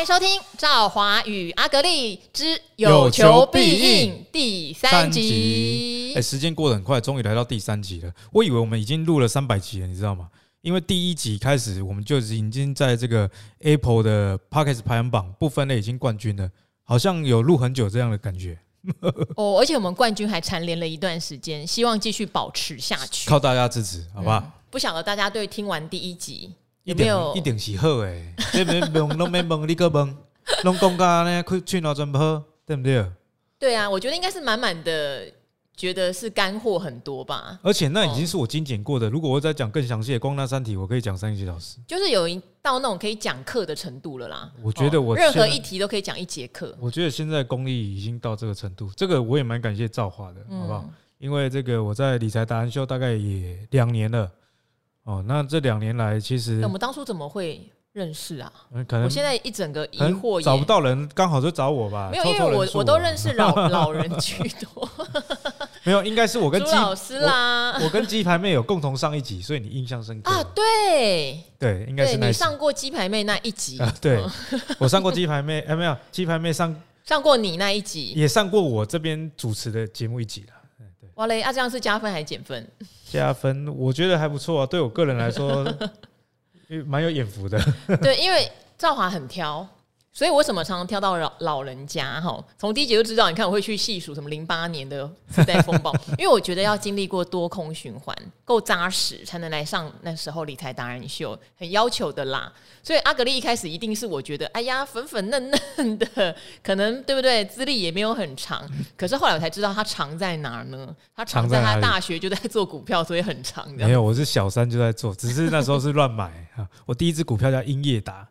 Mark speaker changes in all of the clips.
Speaker 1: 迎收听《赵华与阿格力之有求必应》第三集。
Speaker 2: 哎，时间过得很快，终于来到第三集了。我以为我们已经录了三百集了，你知道吗？因为第一集开始，我们就已经在这个 Apple 的 Podcast 排行榜不分类已经冠军了，好像有录很久这样的感觉。
Speaker 1: 哦，而且我们冠军还蝉联了一段时间，希望继续保持下去，
Speaker 2: 靠大家支持，好不好？嗯、
Speaker 1: 不晓得大家对听完第一集。
Speaker 2: 一定一定是好诶，这边问拢没问，你个问，拢讲噶呢？去去哪转播，对不对？
Speaker 1: 对啊，我觉得应该是满满的，觉得是干货很多吧。
Speaker 2: 而且那已经是我精简过的。如果我再讲更详细的，光那三题我可以讲三个小时，
Speaker 1: 就是有一到那种可以讲课的程度了啦。
Speaker 2: 我觉得我
Speaker 1: 任何一题都可以讲一节课。
Speaker 2: 我觉得现在功力已经到这个程度，这个我也蛮感谢造化的，好不好？因为这个我在理财达人秀大概也两年了。哦，那这两年来，其实
Speaker 1: 我们当初怎么会认识啊？
Speaker 2: 可能
Speaker 1: 我现在一整个疑惑，
Speaker 2: 找不到人，刚好就找我吧。
Speaker 1: 没有，因为我我都认识老 老人居多。
Speaker 2: 没有，应该是我跟
Speaker 1: 朱老师啦。
Speaker 2: 我跟鸡排妹有共同上一集，所以你印象深刻
Speaker 1: 啊？对
Speaker 2: 对，应该是
Speaker 1: 你上过鸡排妹那一集。
Speaker 2: 对，我上过鸡排妹，哎，没有，鸡排妹上
Speaker 1: 上过你那一集，
Speaker 2: 也上过我这边主持的节目一集了。对，
Speaker 1: 哇嘞，啊，这样是加分还是减分？
Speaker 2: 加分，我觉得还不错啊。对我个人来说，蛮有眼福的。
Speaker 1: 对，因为赵华很挑。所以，我为什么常常挑到老老人家？哈，从第一集就知道。你看，我会去细数什么零八年的时代风暴，因为我觉得要经历过多空循环，够扎实，才能来上那时候理财达人秀，很要求的啦。所以，阿格丽一开始一定是我觉得，哎呀，粉粉嫩嫩的，可能对不对？资历也没有很长。可是后来我才知道，他长在哪儿呢？他长在他大学就在做股票，所以很长。
Speaker 2: 没有，我是小三就在做，只是那时候是乱买哈。我第一支股票叫英业达。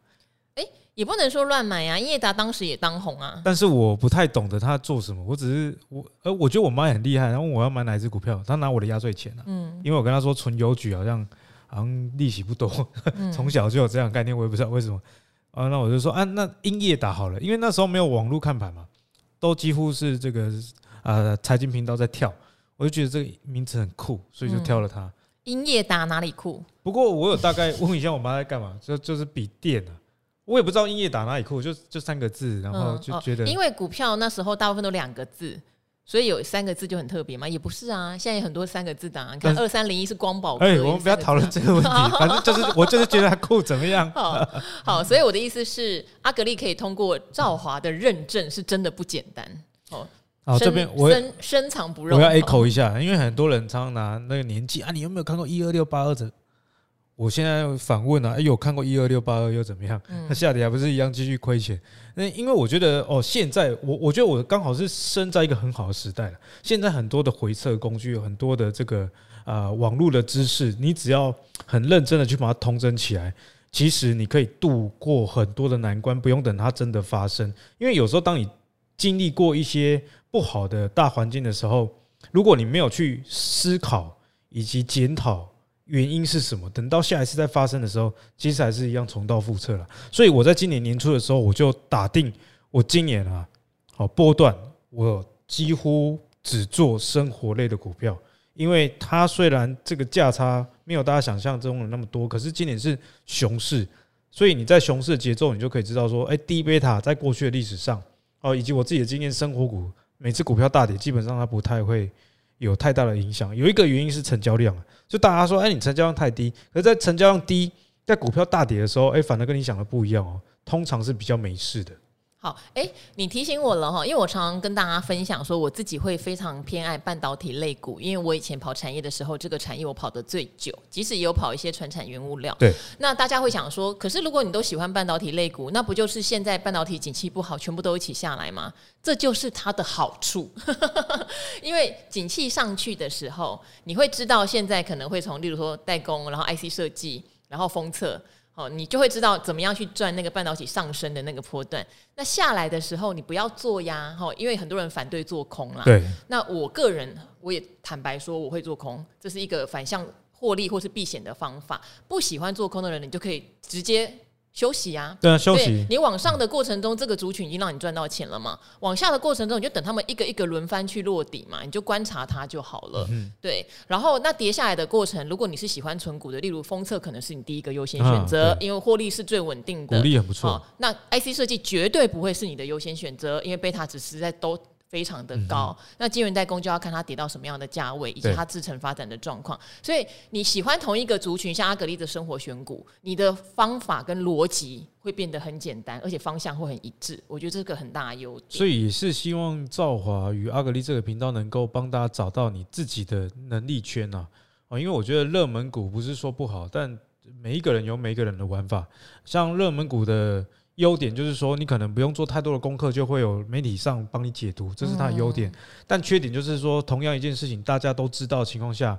Speaker 1: 也不能说乱买啊，英业达当时也当红啊。
Speaker 2: 但是我不太懂得他做什么，我只是我，呃，我觉得我妈也很厉害，然后我要买哪一只股票，她拿我的压岁钱啊。嗯，因为我跟她说存邮局好像好像利息不多，从、嗯、小就有这样概念，我也不知道为什么。啊，那我就说啊，那英业达好了，因为那时候没有网络看盘嘛，都几乎是这个呃财经频道在跳，我就觉得这个名词很酷，所以就挑了它。嗯、
Speaker 1: 英业达哪里酷？
Speaker 2: 不过我有大概问一下我妈在干嘛，就就是笔电啊。我也不知道英业打哪里酷，就就三个字，然后就觉得、嗯哦，
Speaker 1: 因为股票那时候大部分都两个字，所以有三个字就很特别嘛。也不是啊，现在有很多三个字的、啊，你看二三零一是光宝。哎、
Speaker 2: 欸，我们不要讨论这个问题，反正就是 我就是觉得它酷，怎么样？
Speaker 1: 好，好，所以我的意思是，阿格力可以通过赵华的认证，是真的不简单哦。
Speaker 2: 好，这边我
Speaker 1: 深深藏不露，
Speaker 2: 我要 echo 一下，因为很多人常常拿那个年纪啊，你有没有看过一二六八二的？我现在反问啊，哎，有看过一二六八二又怎么样？那下跌还不是一样继续亏钱？那因为我觉得哦，现在我我觉得我刚好是生在一个很好的时代了。现在很多的回测工具，有很多的这个啊、呃、网络的知识，你只要很认真的去把它统整起来，其实你可以度过很多的难关，不用等它真的发生。因为有时候当你经历过一些不好的大环境的时候，如果你没有去思考以及检讨。原因是什么？等到下一次再发生的时候，其实还是一样重蹈覆辙了。所以我在今年年初的时候，我就打定，我今年啊，好波段，我几乎只做生活类的股票，因为它虽然这个价差没有大家想象中的那么多，可是今年是熊市，所以你在熊市的节奏，你就可以知道说，哎，低贝塔在过去的历史上，哦，以及我自己的经验，生活股每次股票大跌，基本上它不太会。有太大的影响，有一个原因是成交量，就大家说，哎，你成交量太低，可是在成交量低，在股票大跌的时候，哎，反而跟你想的不一样哦，通常是比较没事的。
Speaker 1: 好，哎、欸，你提醒我了哈，因为我常常跟大家分享说，我自己会非常偏爱半导体类股，因为我以前跑产业的时候，这个产业我跑得最久，即使也有跑一些传产原物料。
Speaker 2: 对。
Speaker 1: 那大家会想说，可是如果你都喜欢半导体类股，那不就是现在半导体景气不好，全部都一起下来吗？这就是它的好处，因为景气上去的时候，你会知道现在可能会从，例如说代工，然后 IC 设计，然后封测。哦，你就会知道怎么样去赚那个半导体上升的那个波段。那下来的时候，你不要做呀，哈，因为很多人反对做空啦。
Speaker 2: 对。那
Speaker 1: 我个人我也坦白说，我会做空，这是一个反向获利或是避险的方法。不喜欢做空的人，你就可以直接休息啊，
Speaker 2: 对啊，休息。
Speaker 1: 你往上的过程中，这个族群已经让你赚到钱了嘛？往下的过程中，你就等他们一个一个轮番去落底嘛，你就观察它就好了。嗯、对，然后那跌下来的过程，如果你是喜欢存股的，例如封测可能是你第一个优先选择，啊、因为获利是最稳定的，
Speaker 2: 股利很不错。
Speaker 1: 那 IC 设计绝对不会是你的优先选择，因为贝塔只是在都。非常的高，嗯、那晶圆代工就要看它跌到什么样的价位，以及它自成发展的状况。所以你喜欢同一个族群，像阿格丽的生活选股，你的方法跟逻辑会变得很简单，而且方向会很一致。我觉得这个很大的优点。
Speaker 2: 所以也是希望兆华与阿格丽这个频道能够帮大家找到你自己的能力圈啊！啊，因为我觉得热门股不是说不好，但每一个人有每一个人的玩法，像热门股的。优点就是说，你可能不用做太多的功课，就会有媒体上帮你解读，这是它的优点。但缺点就是说，同样一件事情，大家都知道的情况下，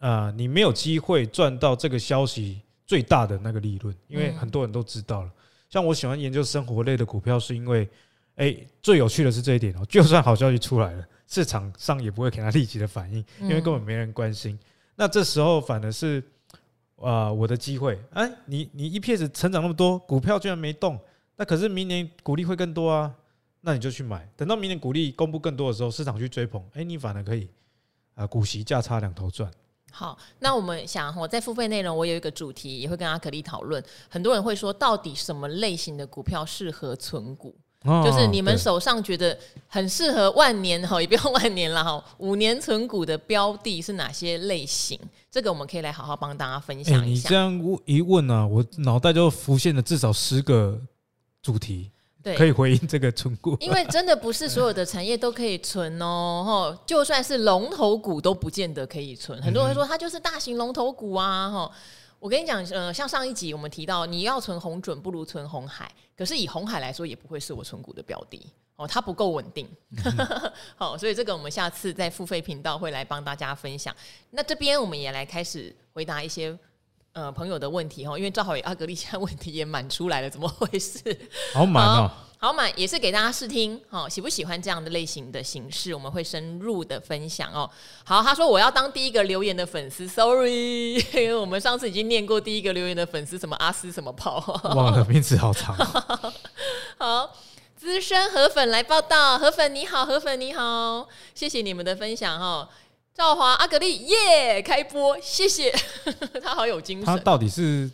Speaker 2: 呃，你没有机会赚到这个消息最大的那个利润，因为很多人都知道了。像我喜欢研究生活类的股票，是因为，诶，最有趣的是这一点哦，就算好消息出来了，市场上也不会给他立即的反应，因为根本没人关心。那这时候反而是，啊，我的机会，哎，你你一片子成长那么多，股票居然没动。那可是明年股利会更多啊，那你就去买。等到明年股利公布更多的时候，市场去追捧，哎，你反而可以啊，股息价差两头赚。
Speaker 1: 好，那我们想我在付费内容，我有一个主题也会跟阿可力讨论。很多人会说，到底什么类型的股票适合存股？就是你们手上觉得很适合万年哈，也不用万年了哈，五年存股的标的是哪些类型？这个我们可以来好好帮大家分享一下。
Speaker 2: 你这样一问呢、啊，我脑袋就浮现了至少十个。主题对，可以回应这个存股，
Speaker 1: 因为真的不是所有的产业都可以存哦，就算是龙头股都不见得可以存。很多人说它就是大型龙头股啊，哈，我跟你讲，呃，像上一集我们提到，你要存红准不如存红海，可是以红海来说，也不会是我存股的标的哦，它不够稳定。好，所以这个我们下次在付费频道会来帮大家分享。那这边我们也来开始回答一些。呃，朋友的问题哈，因为正好阿格力现在问题也满出来了，怎么回事？
Speaker 2: 好满哦，
Speaker 1: 好满也是给大家试听哈，喜不喜欢这样的类型的形式？我们会深入的分享哦。好，他说我要当第一个留言的粉丝，sorry，因为我们上次已经念过第一个留言的粉丝，什么阿斯什么炮，
Speaker 2: 忘了名字好长。
Speaker 1: 好，资深河粉来报道，河粉你好，河粉你好，谢谢你们的分享哈。兆华阿格力耶，开播，谢谢 他好有精神。
Speaker 2: 他到底是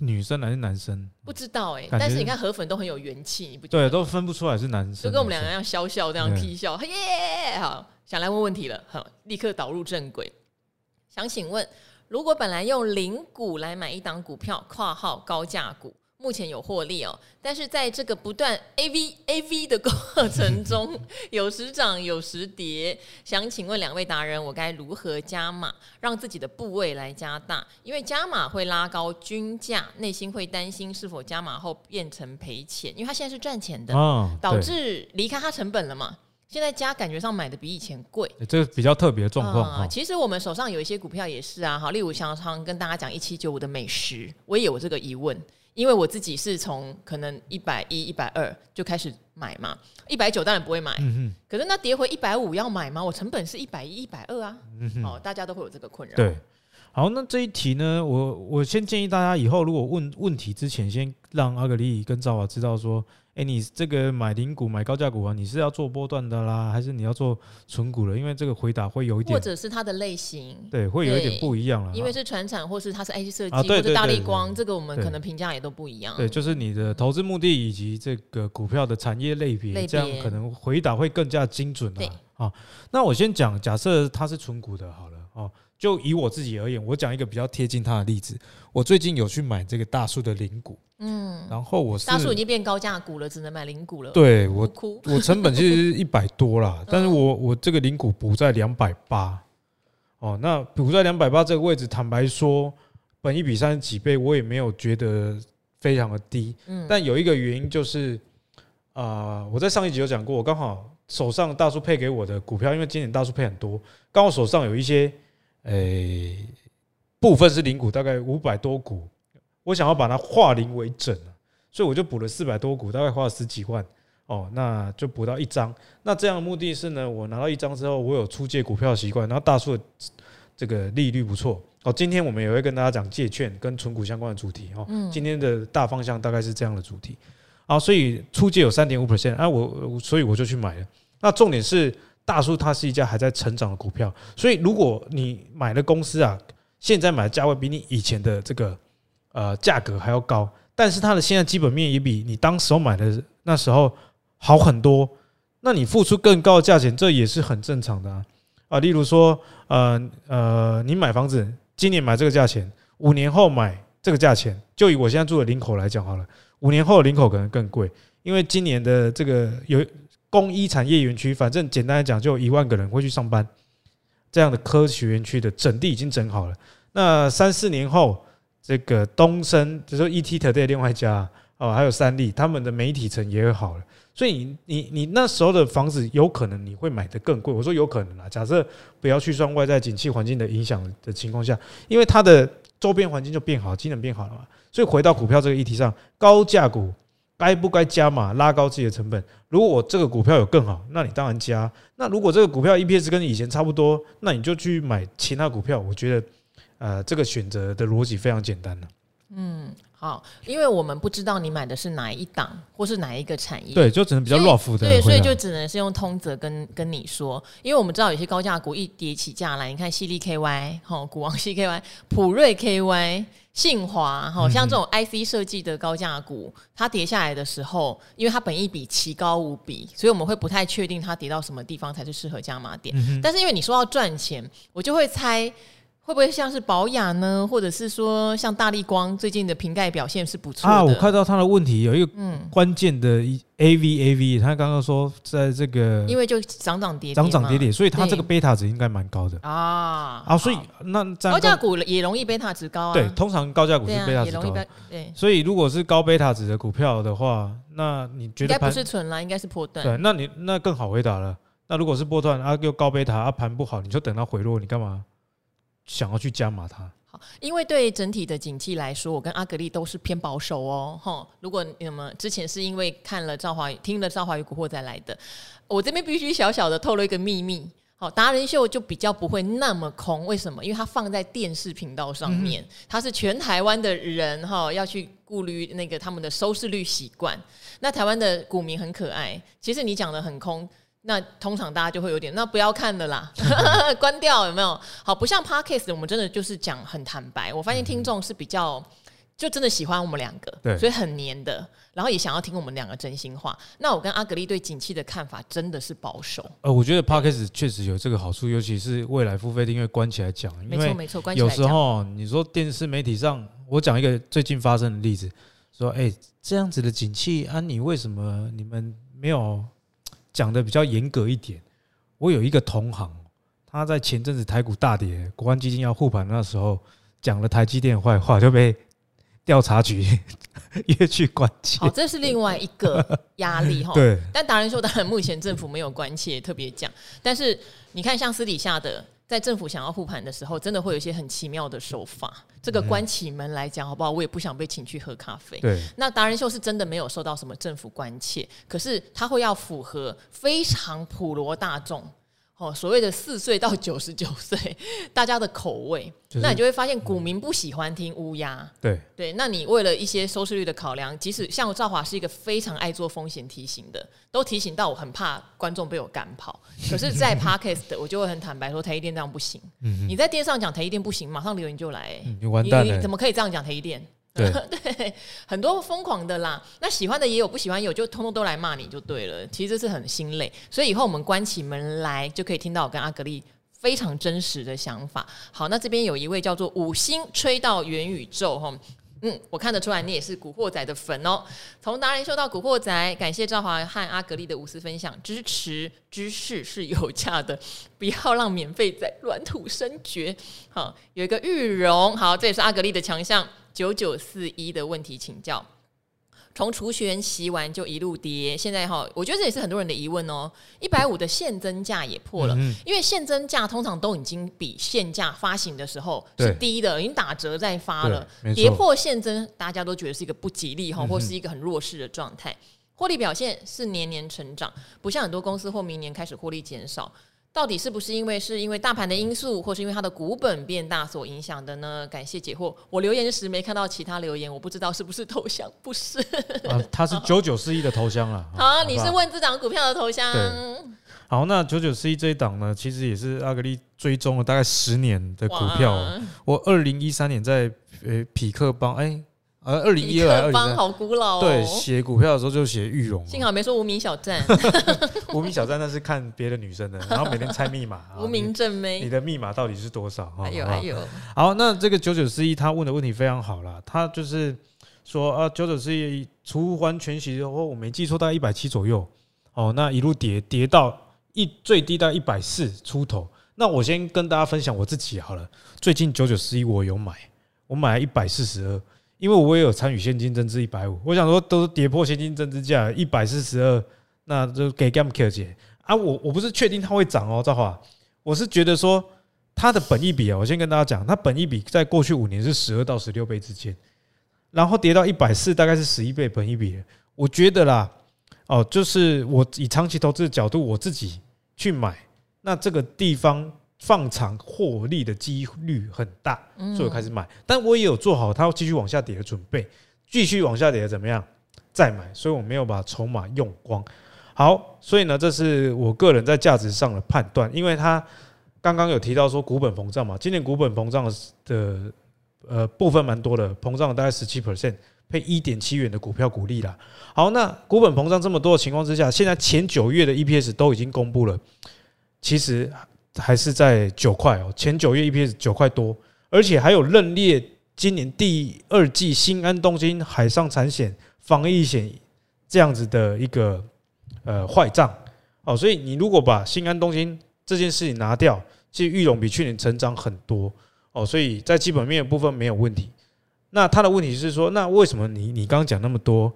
Speaker 2: 女生还是男生？
Speaker 1: 不知道哎、欸，但是你看河粉都很有元气，你不觉
Speaker 2: 得？对，都分不出来是男生，
Speaker 1: 就跟我们两个一样笑笑这样踢笑耶。好，想来问问题了，好，立刻导入正轨。想请问，如果本来用零股来买一档股票（括号高价股）。目前有获利哦，但是在这个不断 A V A V 的过程中，有时涨有时跌。想请问两位达人，我该如何加码，让自己的部位来加大？因为加码会拉高均价，内心会担心是否加码后变成赔钱。因为他现在是赚钱的，导致离开他成本了嘛。现在加感觉上买的比以前贵，
Speaker 2: 这个比较特别的状况啊。
Speaker 1: 其实我们手上有一些股票也是啊，好，例如像常跟大家讲一七九五的美食，我也有这个疑问。因为我自己是从可能一百一、一百二就开始买嘛，一百九当然不会买。嗯哼。可是那跌回一百五要买吗？我成本是一百一、一百二啊。嗯哼。哦，大家都会有这个困扰。
Speaker 2: 对。好，那这一题呢，我我先建议大家以后如果问问题之前，先让阿格丽跟赵华知道说。哎、欸，你这个买零股买高价股啊，你是要做波段的啦，还是你要做纯股的？因为这个回答会有一点，
Speaker 1: 或者是它的类型，
Speaker 2: 对，会有一点不一样了。
Speaker 1: 因为是传产，或是它是 IC 设计，或者大立光，这个我们可能评价也都不一样。
Speaker 2: 对，就是你的投资目的以及这个股票的产业类别，这样可能回答会更加精准了。好，那我先讲，假设它是纯股的，好了哦，就以我自己而言，我讲一个比较贴近它的例子。我最近有去买这个大树的零股。嗯，然后我是
Speaker 1: 大树已经变高价股了，只能买零股了。
Speaker 2: 对我，我成本其实是一百多啦，但是我我这个零股补在两百八，哦，那补在两百八这个位置，坦白说，本一比三十几倍，我也没有觉得非常的低。嗯，但有一个原因就是，啊，我在上一集有讲过，我刚好手上大树配给我的股票，因为今年大树配很多，刚好手上有一些，诶，部分是零股，大概五百多股。我想要把它化零为整，所以我就补了四百多股，大概花了十几万哦，那就补到一张。那这样的目的是呢，我拿到一张之后，我有出借股票的习惯，然后大数的这个利率不错哦，今天我们也会跟大家讲借券跟存股相关的主题哦。嗯，今天的大方向大概是这样的主题。啊，所以出借有三点五 percent，啊，我所以我就去买了。那重点是大叔他是一家还在成长的股票，所以如果你买的公司啊，现在买的价位比你以前的这个呃价格还要高，但是它的现在基本面也比你当时候买的那时候好很多，那你付出更高的价钱，这也是很正常的啊。啊，例如说，呃呃，你买房子，今年买这个价钱，五年后买这个价钱，就以我现在住的林口来讲好了。五年后的林口可能更贵，因为今年的这个有工一产业园区，反正简单来讲，就一万个人会去上班。这样的科学园区的整地已经整好了。那三四年后，这个东升，就是说 ETtoday 另外一家哦，还有三立，他们的媒体层也好了。所以你你你那时候的房子，有可能你会买得更贵。我说有可能啊，假设不要去算外在景气环境的影响的情况下，因为它的周边环境就变好，机能变好了嘛。所以回到股票这个议题上，高价股该不该加码拉高自己的成本？如果我这个股票有更好，那你当然加。那如果这个股票 EPS 跟以前差不多，那你就去买其他股票。我觉得，呃，这个选择的逻辑非常简单了。
Speaker 1: 嗯。好，因为我们不知道你买的是哪一档，或是哪一个产业，
Speaker 2: 对，就只能比较 rough 的，
Speaker 1: 对，所以就只能是用通则跟跟你说，因为我们知道有些高价股一跌起价来，你看矽力 KY，好，股王 CKY 普瑞 KY，信华，好，像这种 IC 设计的高价股，它跌下来的时候，因为它本益比奇高无比，所以我们会不太确定它跌到什么地方才是适合加码点。嗯、但是因为你说要赚钱，我就会猜。会不会像是宝雅呢，或者是说像大力光最近的瓶盖表现是不错的啊？
Speaker 2: 我看到他的问题有一个关键的 A V A V，他刚刚说在这个
Speaker 1: 因为就涨涨跌跌，
Speaker 2: 涨涨跌跌，所以它这个贝塔值应该蛮高的
Speaker 1: 啊
Speaker 2: 啊！所以那
Speaker 1: 高价股也容易贝塔值高啊。
Speaker 2: 对，通常高价股是贝塔值高。对，所以如果是高贝塔值的股票的话，那你觉得
Speaker 1: 应该不是纯啦，应该是波段。
Speaker 2: 对，那你那更好回答了。那如果是波段啊，又高贝塔啊，盘不好，你就等它回落，你干嘛？想要去加码它，
Speaker 1: 好，因为对整体的景气来说，我跟阿格力都是偏保守哦。哈，如果你们之前是因为看了赵华听了赵华与古惑仔来的，我这边必须小小的透露一个秘密。好，达人秀就比较不会那么空，为什么？因为它放在电视频道上面，它是全台湾的人哈要去顾虑那个他们的收视率习惯。那台湾的股民很可爱，其实你讲的很空。那通常大家就会有点，那不要看了啦，关掉有没有？好，不像 Podcast，我们真的就是讲很坦白。我发现听众是比较，就真的喜欢我们两个，对，所以很黏的，然后也想要听我们两个真心话。那我跟阿格丽对景气的看法真的是保守。
Speaker 2: 呃，我觉得 Podcast 确实有这个好处，尤其是未来付费订阅关起来讲，没错没错，关起来。有时候你说电视媒体上，我讲一个最近发生的例子，说哎、欸，这样子的景气啊，你为什么你们没有？讲的比较严格一点，我有一个同行，他在前阵子台股大跌，国安基金要护盘那时候，讲了台积电坏话，就被调查局 约去关切。
Speaker 1: 好，这是另外一个压力 哈。
Speaker 2: 对，
Speaker 1: 但达人说，当然目前政府没有关切，特别讲。但是你看，像私底下的。在政府想要护盘的时候，真的会有一些很奇妙的手法。这个关起门来讲，好不好？我也不想被请去喝咖啡。
Speaker 2: 对，
Speaker 1: 那达人秀是真的没有受到什么政府关切，可是他会要符合非常普罗大众。哦，所谓的四岁到九十九 岁，大家的口味，那你就会发现股民不喜欢听乌鸦。
Speaker 2: 对
Speaker 1: 对，那你为了一些收视率的考量，即使像赵华是一个非常爱做风险提醒的，都提醒到我很怕观众被我赶跑。可是，在 Podcast 我就会很坦白说，台一店这样不行。你在电视上讲台一店不行，马上留言就来，
Speaker 2: 你完蛋了，
Speaker 1: 你怎么可以这样讲台积电？对对，很多疯狂的啦，那喜欢的也有，不喜欢有就通通都来骂你就对了。其实这是很心累，所以以后我们关起门来就可以听到我跟阿格丽非常真实的想法。好，那这边有一位叫做五星吹到元宇宙哈，嗯，我看得出来你也是古惑仔的粉哦。从达人秀到古惑仔，感谢赵华和阿格丽的无私分享，支持知识是有价的，不要让免费仔软土生绝。好，有一个玉容，好，这也是阿格丽的强项。九九四一的问题请教，从除权息完就一路跌，现在哈，我觉得这也是很多人的疑问哦。一百五的现增价也破了，嗯、因为现增价通常都已经比现价发行的时候是低的，已经打折再发了，跌破现增，大家都觉得是一个不吉利哈，或是一个很弱势的状态。获利表现是年年成长，不像很多公司或明年开始获利减少。到底是不是因为是因为大盘的因素，或是因为它的股本变大所影响的呢？感谢解惑。我留言时没看到其他留言，我不知道是不是头香，不是。
Speaker 2: 啊，他是九九四一的头香了。
Speaker 1: 好，好，你是问这档股票的头香。
Speaker 2: 好，那九九四一这一档呢，其实也是阿格力追踪了大概十年的股票。我二零一三年在呃匹克邦哎。呃，二零一二，
Speaker 1: 方好古老哦。
Speaker 2: 对，写股票的时候就写裕隆。
Speaker 1: 幸好没说无名小站。
Speaker 2: 无名小站那是看别的女生的，然后每天猜密码。
Speaker 1: 无名正妹，
Speaker 2: 你的密码到底是多少？
Speaker 1: 还有还有。
Speaker 2: 好，那这个九九四一他问的问题非常好啦，他就是说啊，九九四一除完全息之后，我没记错，大概一百七左右。哦，那一路跌跌到一最低到一百四出头。那我先跟大家分享我自己好了，最近九九四一我有买，我买了一百四十二。因为我也有参与现金增资一百五，我想说都是跌破现金增资价一百四十二，那就给 Gam Q 姐啊，我我不是确定它会涨哦，赵华，我是觉得说它的本益比啊，我先跟大家讲，它本益比在过去五年是十二到十六倍之间，然后跌到一百四大概是十一倍本益比，我觉得啦，哦，就是我以长期投资的角度，我自己去买，那这个地方。放长获利的几率很大，所以我开始买。但我也有做好它继续往下跌的准备，继续往下跌怎么样？再买。所以我没有把筹码用光。好，所以呢，这是我个人在价值上的判断。因为它刚刚有提到说股本膨胀嘛，今年股本膨胀的呃部分蛮多的，膨胀了大概十七 percent，配一点七元的股票股利啦。好，那股本膨胀这么多的情况之下，现在前九月的 EPS 都已经公布了，其实。还是在九块哦，前九月 EPS 九块多，而且还有认列今年第二季新安东京海上产险防疫险这样子的一个呃坏账哦，所以你如果把新安东京这件事情拿掉，其实玉龙比去年成长很多哦，所以在基本面部分没有问题。那他的问题是说，那为什么你你刚刚讲那么多，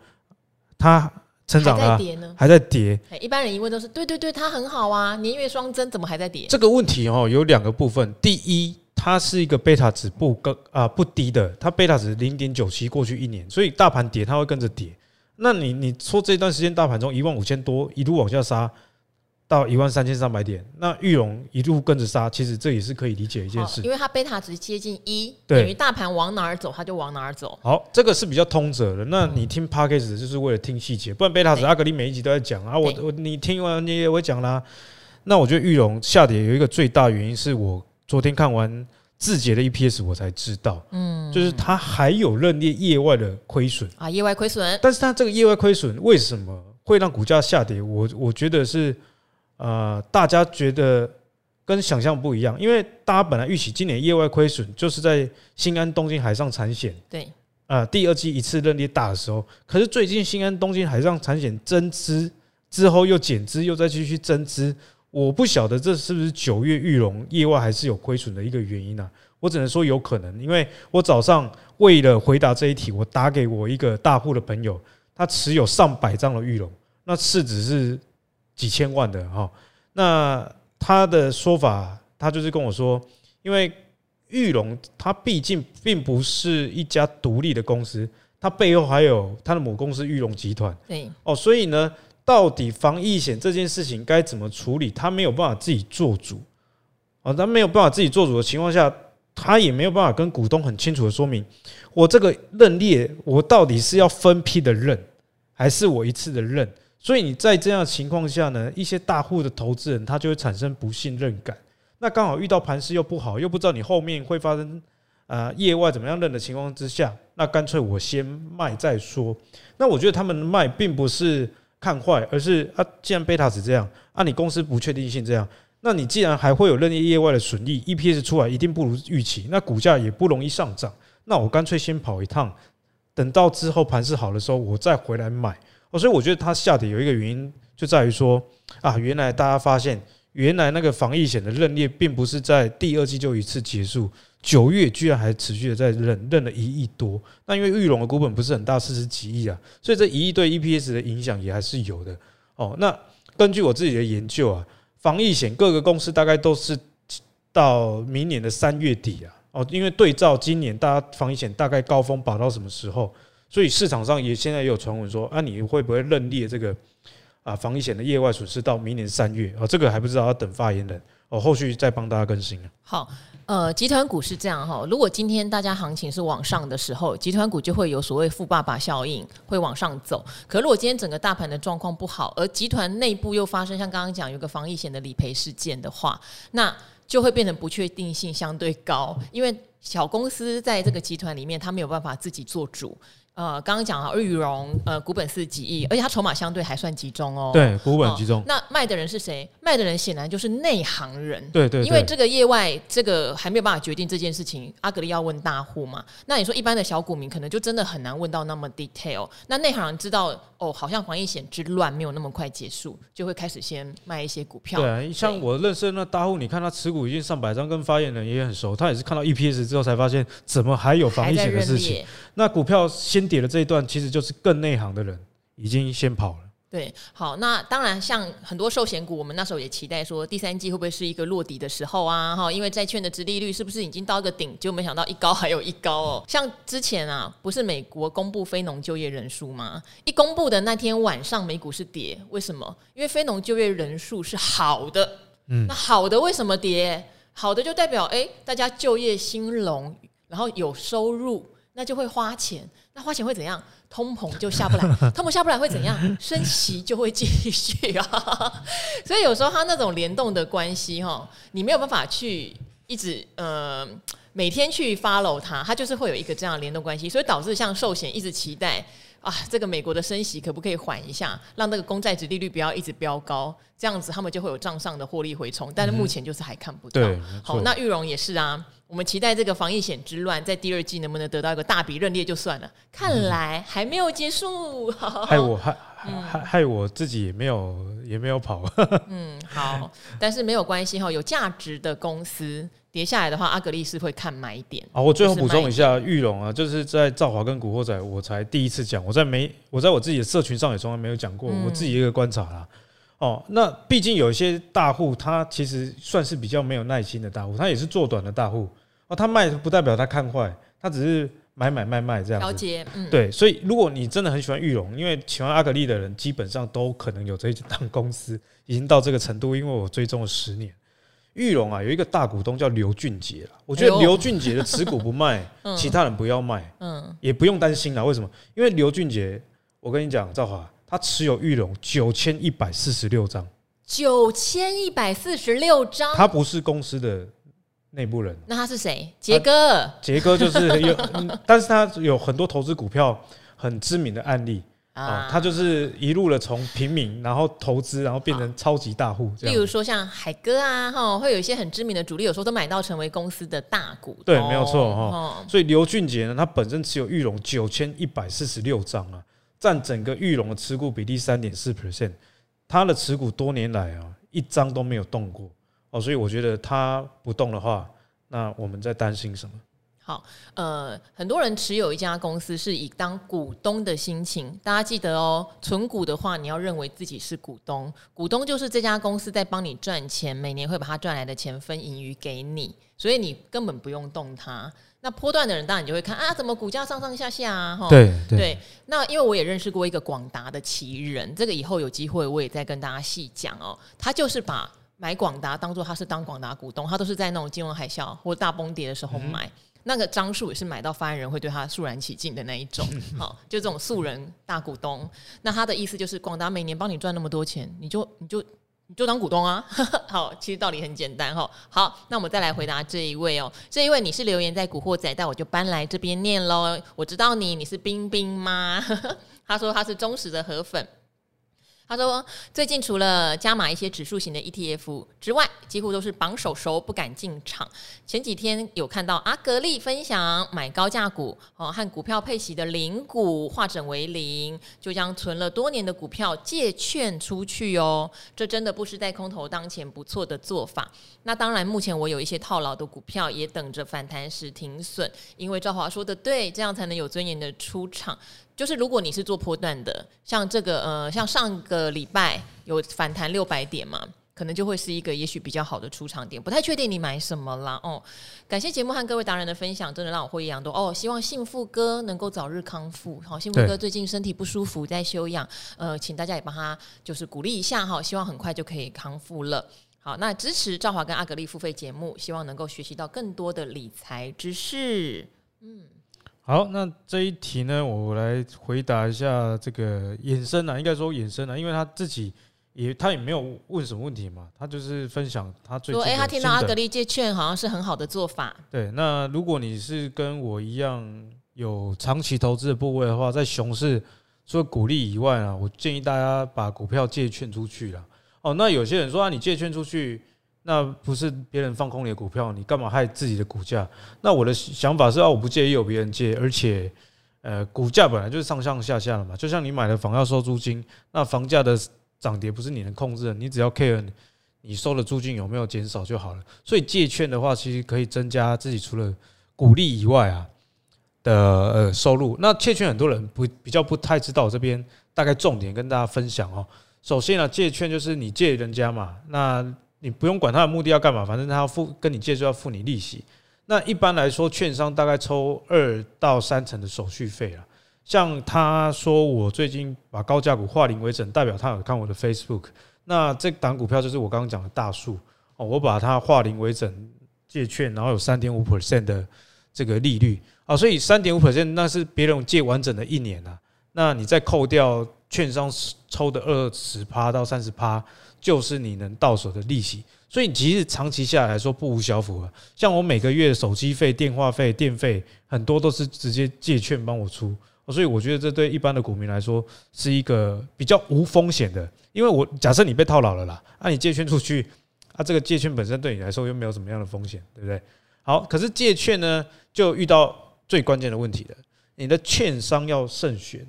Speaker 2: 他？成长了，还在跌。
Speaker 1: 一般人一问都是对对对，它很好啊，年月双增，怎么还在跌？
Speaker 2: 这个问题哦，有两个部分。第一，它是一个贝塔值不高啊不低的，它贝塔值零点九七，过去一年，所以大盘跌它会跟着跌。那你你说这段时间大盘从一万五千多一路往下杀。到一万三千三百点，那玉龙一路跟着杀，其实这也是可以理解一件事，
Speaker 1: 因为它贝塔值接近一，等于大盘往哪儿走，它就往哪儿走。
Speaker 2: 好，这个是比较通则的。那你听 Podcast 就是为了听细节，不然贝塔值阿格里每一集都在讲啊。我我你听完你也会讲啦。那我觉得玉龙下跌有一个最大原因是我昨天看完字节的 EPS，我才知道，嗯，就是它还有认列业外的亏损
Speaker 1: 啊，业外亏损。
Speaker 2: 但是它这个业外亏损为什么会让股价下跌？我我觉得是。呃，大家觉得跟想象不一样，因为大家本来预期今年业外亏损就是在新安东京海上产险
Speaker 1: 对，
Speaker 2: 呃，第二季一次认列大的时候，可是最近新安东京海上产险增资之后又减资，又再继续增资，我不晓得这是不是九月玉龙业外还是有亏损的一个原因呢？我只能说有可能，因为我早上为了回答这一题，我打给我一个大户的朋友，他持有上百张的玉龙，那市值是。几千万的哈，那他的说法，他就是跟我说，因为玉龙它毕竟并不是一家独立的公司，它背后还有它的母公司玉龙集团。
Speaker 1: 对
Speaker 2: 哦，所以呢，到底防疫险这件事情该怎么处理，他没有办法自己做主啊，他没有办法自己做主的情况下，他也没有办法跟股东很清楚的说明，我这个认列，我到底是要分批的认，还是我一次的认？所以你在这样的情况下呢，一些大户的投资人他就会产生不信任感。那刚好遇到盘势又不好，又不知道你后面会发生啊业外怎么样认的情况之下，那干脆我先卖再说。那我觉得他们卖并不是看坏，而是啊，既然贝塔是这样，啊，你公司不确定性这样，那你既然还会有任意业外的损益，EPS 出来一定不如预期，那股价也不容易上涨。那我干脆先跑一趟，等到之后盘势好的时候，我再回来买。所以我觉得它下跌有一个原因，就在于说啊，原来大家发现，原来那个防疫险的认列并不是在第二季就一次结束，九月居然还持续的在认，认了一亿多。那因为玉龙的股本不是很大，四十几亿啊，所以这一亿对 EPS 的影响也还是有的。哦，那根据我自己的研究啊，防疫险各个公司大概都是到明年的三月底啊。哦，因为对照今年大家防疫险大概高峰保到什么时候？所以市场上也现在也有传闻说啊，你会不会认列这个啊防疫险的业外损失到明年三月啊，这个还不知道要等发言人哦，后续再帮大家更新。
Speaker 1: 好。呃，集团股是这样哈，如果今天大家行情是往上的时候，集团股就会有所谓富爸爸效应，会往上走。可如果今天整个大盘的状况不好，而集团内部又发生像刚刚讲有个防疫险的理赔事件的话，那就会变成不确定性相对高，因为小公司在这个集团里面，他没有办法自己做主。呃，刚刚讲啊，裕荣呃股本是几亿，而且它筹码相对还算集中哦。
Speaker 2: 对，股本集中。
Speaker 1: 哦、那卖的人是谁？卖的人显然就是内行人。
Speaker 2: 对，对对。
Speaker 1: 因为这个业外，这个还没有办法决定这件事情。阿格力要问大户嘛？那你说一般的小股民可能就真的很难问到那么 detail。那内行人知道哦，好像防疫险之乱没有那么快结束，就会开始先卖一些股票。
Speaker 2: 对啊，像我认识的那大户，你看他持股已经上百张，跟发言人也很熟，他也是看到 EPS 之后才发现，怎么还有防疫险的事情？那股票先跌的这一段，其实。就是更内行的人已经先跑了。
Speaker 1: 对，好，那当然，像很多寿险股，我们那时候也期待说，第三季会不会是一个落底的时候啊？哈，因为债券的殖利率是不是已经到一个顶？就没想到一高还有一高哦。像之前啊，不是美国公布非农就业人数吗？一公布的那天晚上，美股是跌，为什么？因为非农就业人数是好的。嗯，那好的为什么跌？好的就代表哎，大家就业兴隆，然后有收入，那就会花钱。那花钱会怎样？通膨就下不来，通膨下不来会怎样？升息就会继续啊。所以有时候它那种联动的关系哈，你没有办法去一直呃每天去 follow 它，它就是会有一个这样的联动关系，所以导致像寿险一直期待啊，这个美国的升息可不可以缓一下，让那个公债值利率不要一直飙高，这样子他们就会有账上的获利回冲。但是目前就是还看不到。好，那玉荣也是啊。我们期待这个防疫险之乱在第二季能不能得到一个大笔认列就算了，看来还没有结束。
Speaker 2: 害我害害害我自己也没有也没有跑。
Speaker 1: 嗯，好，但是没有关系哈，有价值的公司跌下来的话，阿格力是会看买点。
Speaker 2: 啊，我最后补充一下，玉龙啊，就是在兆华跟古惑仔，我才第一次讲，我在没我在我自己的社群上也从来没有讲过，我自己一个观察啦。哦，那毕竟有一些大户，他其实算是比较没有耐心的大户，他也是做短的大户。哦，他卖不代表他看坏，他只是买买卖卖这样子。了
Speaker 1: 解，嗯，
Speaker 2: 对，所以如果你真的很喜欢玉龙，因为喜欢阿格力的人，基本上都可能有这一档公司，已经到这个程度。因为我追踪了十年，玉龙啊，有一个大股东叫刘俊杰了。我觉得刘俊杰的持股不卖，其他人不要卖，嗯，也不用担心啦。为什么？因为刘俊杰，我跟你讲，赵华。他持有玉龙九千一百四十六张，
Speaker 1: 九千一百四十六张。
Speaker 2: 他不是公司的内部人，
Speaker 1: 那他是谁？杰哥，
Speaker 2: 杰哥就是有，但是他有很多投资股票很知名的案例啊。他就是一路的从平民，然后投资，然后变成超级大户。
Speaker 1: 例如说像海哥啊，哈，会有一些很知名的主力，有时候都买到成为公司的大股。
Speaker 2: 对，没有错哈。所以刘俊杰呢，他本身持有玉龙九千一百四十六张啊。占整个玉龙的持股比例三点四 percent，他的持股多年来啊一张都没有动过哦，所以我觉得他不动的话，那我们在担心什么？
Speaker 1: 好，呃，很多人持有一家公司是以当股东的心情，大家记得哦，存股的话，你要认为自己是股东，股东就是这家公司在帮你赚钱，每年会把他赚来的钱分盈余给你，所以你根本不用动它。那波段的人当然就会看啊，怎么股价上上下下啊？哈，
Speaker 2: 对对，
Speaker 1: 对。那因为我也认识过一个广达的奇人，这个以后有机会我也再跟大家细讲哦。他就是把买广达当做他是当广达股东，他都是在那种金融海啸或大崩跌的时候买，嗯、那个张数也是买到发言人会对他肃然起敬的那一种。好，就这种素人大股东。那他的意思就是广达每年帮你赚那么多钱，你就你就。你就当股东啊，好，其实道理很简单哈。好，那我们再来回答这一位哦，这一位你是留言在古惑仔，但我就搬来这边念喽。我知道你，你是冰冰吗？他说他是忠实的河粉。他说：“最近除了加码一些指数型的 ETF 之外，几乎都是绑手手不敢进场。前几天有看到阿格力分享买高价股哦，和股票配息的零股化整为零，就将存了多年的股票借券出去哦。这真的不是在空头当前不错的做法。那当然，目前我有一些套牢的股票也等着反弹时停损，因为赵华说的对，这样才能有尊严的出场。”就是如果你是做波段的，像这个呃，像上个礼拜有反弹六百点嘛，可能就会是一个也许比较好的出场点。不太确定你买什么啦哦。感谢节目和各位达人的分享，真的让我获益良多哦。希望幸福哥能够早日康复。好，幸福哥最近身体不舒服，在休养，呃，请大家也帮他就是鼓励一下哈，希望很快就可以康复了。好，那支持赵华跟阿格丽付费节目，希望能够学习到更多的理财知识。嗯。
Speaker 2: 好，那这一题呢，我来回答一下这个衍生啊，应该说衍生啊，因为他自己也他也没有问什么问题嘛，他就是分享他最近说，哎、欸，他听到阿格力借券好像是很好的做法。对，那如果你是跟我一样有长期投资的部位的话，在熊市除了股利以外啊，我建议大家把股票借券出去了。哦，那有些人说啊，你借券出去。那不是别人放空你的股票，你干嘛害自己的股价？那我的想法是啊，我不介意有别人借，而且，呃，股价本来就是上上下下的嘛。就像你买了房要收租金，那房价的涨跌不是你能控制的，你只要 care 你收的租金有没有减少就好了。所以借券的话，其实可以增加自己除了股利以外啊的呃收入。那借券很多人不比较不太知道，这边大概重点跟大家分享哦。首先呢，借券就是你借人家嘛，那你不用管他的目的要干嘛，反正他要付跟你借就要付你利息。那一般来说，券商大概抽二到三成的手续费啊。像他说我最近把高价股化零为整，代表他有看我的 Facebook。那这档股票就是我刚刚讲的大树哦，我把它化零为整借券，然后有三点五 percent 的这个利率啊，所以三点五 percent 那是别人借完整的一年啊。那你再扣掉券商抽的二十趴到三十趴。就是你能到手的利息，所以其实长期下来说不无小补啊。像我每个月手机费、电话费、电费很多都是直接借券帮我出，所以我觉得这对一般的股民来说是一个比较无风险的。因为我假设你被套牢了啦，那你借券出去，啊，这个借券本身对你来说又没有什么样的风险，对不对？好，可是借券呢，就遇到最关键的问题了，你的券商要慎选。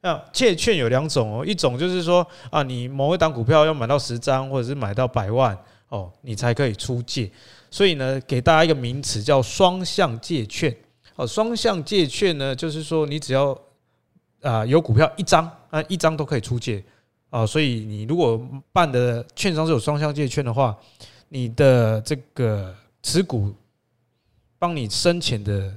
Speaker 2: 那借券有两种哦，一种就是说啊，你某一档股票要买到十张，或者是买到百万哦，你才可以出借。所以呢，给大家一个名词叫双向借券。哦，双向借券呢，就是说你只要啊有股票一张啊，一张都可以出借啊。所以你如果办的券商是有双向借券的话，你的这个持股帮你生钱的。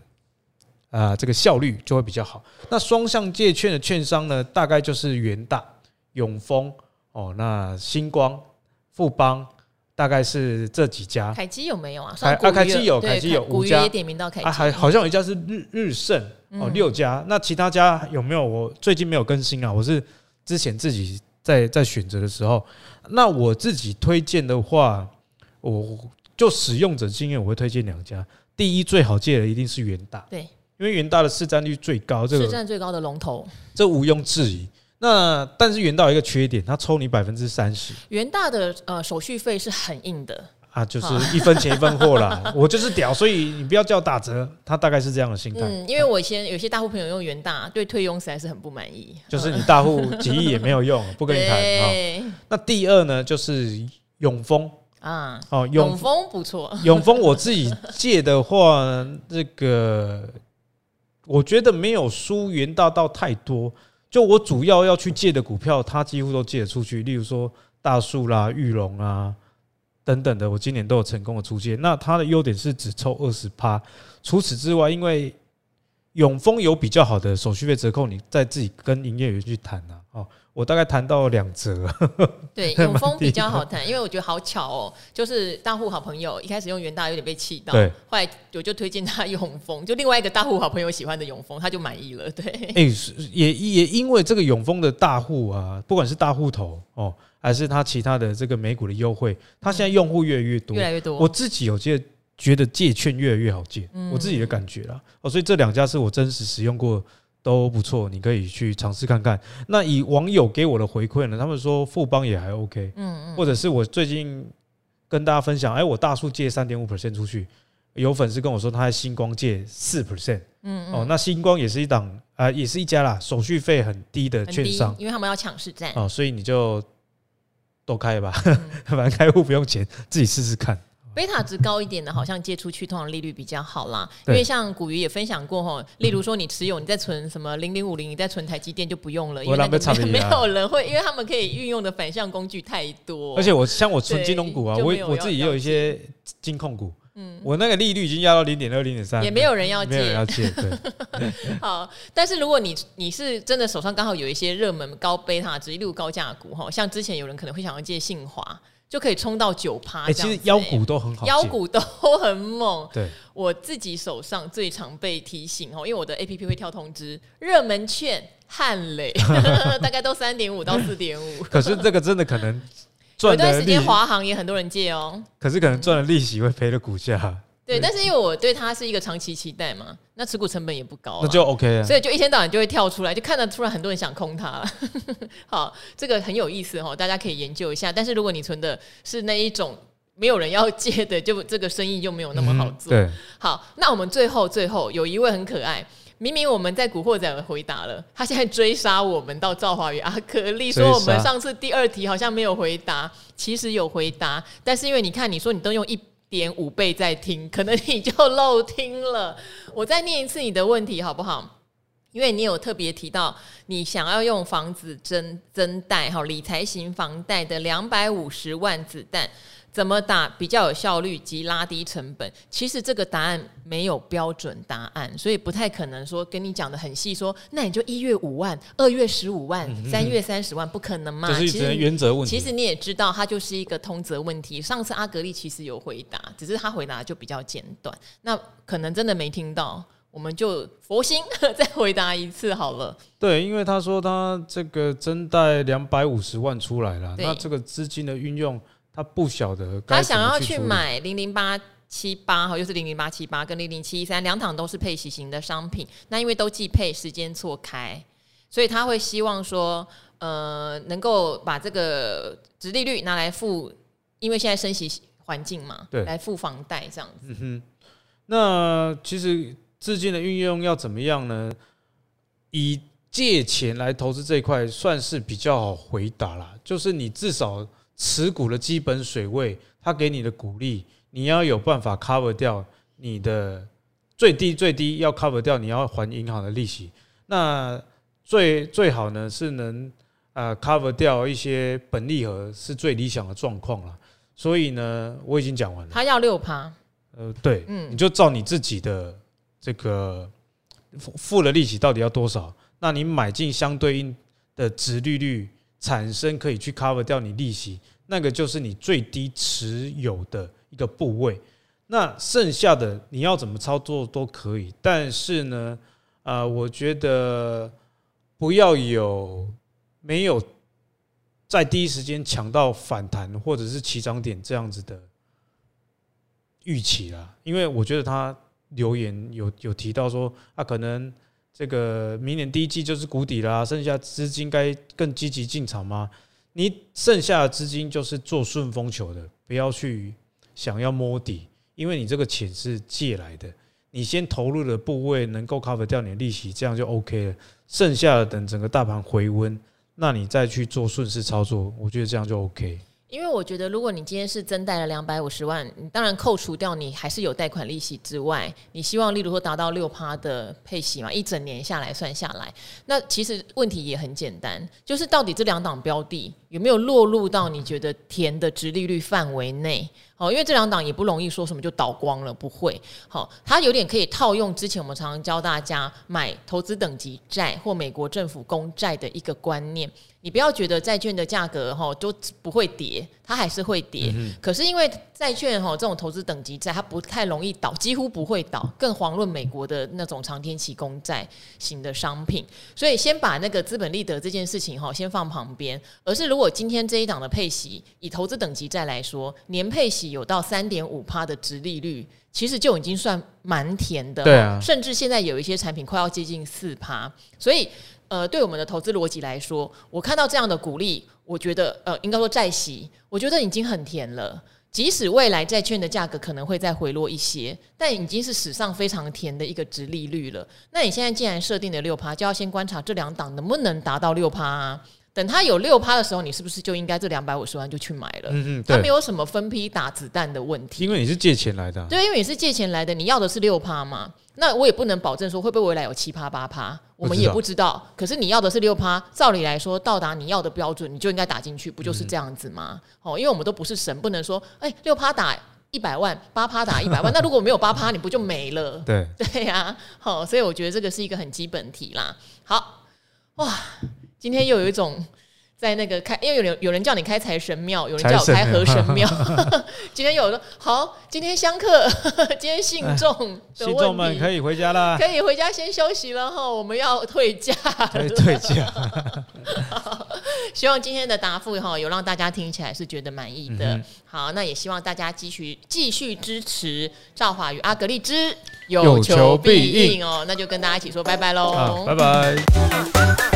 Speaker 2: 啊，这个效率就会比较好。那双向借券的券商呢，大概就是元大、永丰哦，那星光、富邦，大概是这几家。
Speaker 1: 凯基有没有啊？
Speaker 2: 啊，凯基有，凯基有五家。
Speaker 1: 也点名到凯基啊，
Speaker 2: 还好像有一家是日日盛哦，六家。那其他家有没有？我最近没有更新啊。我是之前自己在在选择的时候，那我自己推荐的话，我就使用者经验，我会推荐两家。第一，最好借的一定是元大。
Speaker 1: 对。
Speaker 2: 因为元大的市占率最高，这个
Speaker 1: 市占最高的龙头，
Speaker 2: 这毋庸置疑。那但是元大有一个缺点，它抽你百分之三十。
Speaker 1: 元大的呃手续费是很硬的
Speaker 2: 啊，就是一分钱一分货啦。我就是屌，所以你不要叫打折，他大概是这样的心态。
Speaker 1: 嗯，因为我以前有些大户朋友用元大，对退佣实在是很不满意。
Speaker 2: 就是你大户几亿也没有用，不跟你谈。那第二呢，就是永丰啊，哦，
Speaker 1: 永丰不错。
Speaker 2: 永丰我自己借的话，这个。我觉得没有输元大道太多，就我主要要去借的股票，它几乎都借出去。例如说大树啦、玉龙啊等等的，我今年都有成功的出借。那它的优点是只抽二十趴，除此之外，因为永丰有比较好的手续费折扣，你再自己跟营业员去谈啊。哦。我大概谈到两折，
Speaker 1: 对，永丰比较好谈，因为我觉得好巧哦，就是大户好朋友一开始用元大有点被气到，对，后来我就推荐他永丰，就另外一个大户好朋友喜欢的永丰，他就满意了，对。哎，
Speaker 2: 也也因为这个永丰的大户啊，不管是大户头哦，还是他其他的这个美股的优惠，他现在用户越来越多，
Speaker 1: 越来越多。
Speaker 2: 我自己有借，觉得借券越来越好借，我自己的感觉啦。哦，所以这两家是我真实使用过。都不错，你可以去尝试看看。那以网友给我的回馈呢？他们说富邦也还 OK，嗯嗯，或者是我最近跟大家分享，哎，我大树借三点五 percent 出去，有粉丝跟我说他在星光借四 percent，嗯哦，那星光也是一档啊，也是一家啦，手续费很低的券商，
Speaker 1: 因为他们要抢市占
Speaker 2: 哦，所以你就都开吧，反正开户不用钱，自己试试看。
Speaker 1: 贝塔值高一点的，好像借出去通常利率比较好啦。因为像古鱼也分享过吼，例如说你持有你在存什么零零五零，你在存台积电就不用了，因为那个没有人会，因为他们可以运用的反向工具太多。
Speaker 2: 而且我像我存金融股啊，我我自己也有一些金控股。嗯，我那个利率已经压到零点二、零点三，
Speaker 1: 也没有人要借，
Speaker 2: 没有人要借。对，
Speaker 1: 好，但是如果你你是真的手上刚好有一些热门高贝塔值、例如高价股哈，像之前有人可能会想要借信华，就可以冲到九趴。哎，
Speaker 2: 其实腰股都很好，
Speaker 1: 腰股都很猛。
Speaker 2: 对，
Speaker 1: 我自己手上最常被提醒哦，因为我的 APP 会跳通知，热门券汉磊 大概都三点五到四点五。
Speaker 2: 可是这个真的可能。
Speaker 1: 有段时间华航也很多人借哦，
Speaker 2: 可是可能赚了利息会赔了股价。
Speaker 1: 对，但是因为我对它是一个长期期待嘛，那持股成本也不高，
Speaker 2: 那就 OK 了。
Speaker 1: 所以就一天到晚就会跳出来，就看到突然很多人想空它了。好，这个很有意思哈，大家可以研究一下。但是如果你存的是那一种没有人要借的，就这个生意就没有那么好做。
Speaker 2: 对，
Speaker 1: 好，那我们最后最后有一位很可爱。明明我们在古惑仔回答了，他现在追杀我们到赵华与阿可丽，说我们上次第二题好像没有回答，其实有回答，但是因为你看你说你都用一点五倍在听，可能你就漏听了。我再念一次你的问题好不好？因为你有特别提到你想要用房子增增贷哈，理财型房贷的两百五十万子弹。怎么打比较有效率及拉低成本？其实这个答案没有标准答案，所以不太可能说跟你讲的很细。说那你就一月五万，二月十五万，嗯、三月三十万，不可能嘛？
Speaker 2: 这是原则问题。
Speaker 1: 其实你也知道，它就是一个通则问题。上次阿格力其实有回答，只是他回答就比较简短。那可能真的没听到，我们就佛心 再回答一次好了。
Speaker 2: 对，因为他说他这个增贷两百五十万出来了，那这个资金的运用。他不晓得，
Speaker 1: 他想要去买零零八七八哈，又是零零八七八跟零零七一三两档都是配息型的商品。那因为都季配，时间错开，所以他会希望说，呃，能够把这个值利率拿来付，因为现在升息环境嘛，对，来付房贷这样子。嗯哼，
Speaker 2: 那其实资金的运用要怎么样呢？以借钱来投资这一块算是比较好回答啦，就是你至少。持股的基本水位，它给你的鼓励，你要有办法 cover 掉你的最低最低要 cover 掉你要还银行的利息。那最最好呢是能呃 cover 掉一些本利和是最理想的状况了。所以呢，我已经讲完了。
Speaker 1: 他要六趴，
Speaker 2: 呃，对，嗯，你就照你自己的这个付付的利息到底要多少，那你买进相对应的值利率产生可以去 cover 掉你利息。那个就是你最低持有的一个部位，那剩下的你要怎么操作都可以，但是呢，呃，我觉得不要有没有在第一时间抢到反弹或者是起涨点这样子的预期啦，因为我觉得他留言有有提到说，啊，可能这个明年第一季就是谷底啦，剩下资金该更积极进场吗？你剩下的资金就是做顺风球的，不要去想要摸底，因为你这个钱是借来的，你先投入的部位能够 cover 掉你的利息，这样就 OK 了。剩下的等整个大盘回温，那你再去做顺势操作，我觉得这样就 OK。
Speaker 1: 因为我觉得，如果你今天是增贷了两百五十万，你当然扣除掉你还是有贷款利息之外，你希望例如说达到六趴的配息嘛，一整年下来算下来，那其实问题也很简单，就是到底这两档标的有没有落入到你觉得甜的殖利率范围内？好，因为这两档也不容易说什么就倒光了，不会。好，它有点可以套用之前我们常常教大家买投资等级债或美国政府公债的一个观念。你不要觉得债券的价格哈都不会跌，它还是会跌。可是因为债券哈这种投资等级债，它不太容易倒，几乎不会倒。更遑论美国的那种长天期公债型的商品。所以先把那个资本利得这件事情哈先放旁边。而是如果今天这一档的配息，以投资等级债来说，年配息有到三点五趴的值利率，其实就已经算蛮甜的。
Speaker 2: 对啊，
Speaker 1: 甚至现在有一些产品快要接近四趴，所以。呃，对我们的投资逻辑来说，我看到这样的鼓励，我觉得呃，应该说债息，我觉得已经很甜了。即使未来债券的价格可能会再回落一些，但已经是史上非常甜的一个值利率了。那你现在既然设定的六趴，就要先观察这两档能不能达到六趴啊。等他有六趴的时候，你是不是就应该这两百五十万就去买了？嗯嗯，他没有什么分批打子弹的问题，
Speaker 2: 因为你是借钱来的、啊。
Speaker 1: 对，因为你是借钱来的，你要的是六趴嘛。那我也不能保证说会不会未来有七趴八趴，我们也不知道。可是你要的是六趴，照理来说到达你要的标准，你就应该打进去，不就是这样子吗？哦、嗯，因为我们都不是神，不能说哎六趴打一百万，八趴打一百万。那如果没有八趴，你不就没了？
Speaker 2: 对
Speaker 1: 对呀、啊。好，所以我觉得这个是一个很基本题啦。好，哇。今天又有一种在那个开，因为有人有人叫你开财神庙，有人叫我开河神庙。今天有人说好，今天香客，今天信众，
Speaker 2: 信众们可以回家啦，
Speaker 1: 可以回家先休息了哈。我们要退价，
Speaker 2: 可以退假。
Speaker 1: 希望今天的答复哈，有让大家听起来是觉得满意的。嗯、好，那也希望大家继续继续支持赵华与阿格力之有求必应哦。那就跟大家一起说拜拜喽，
Speaker 2: 拜拜。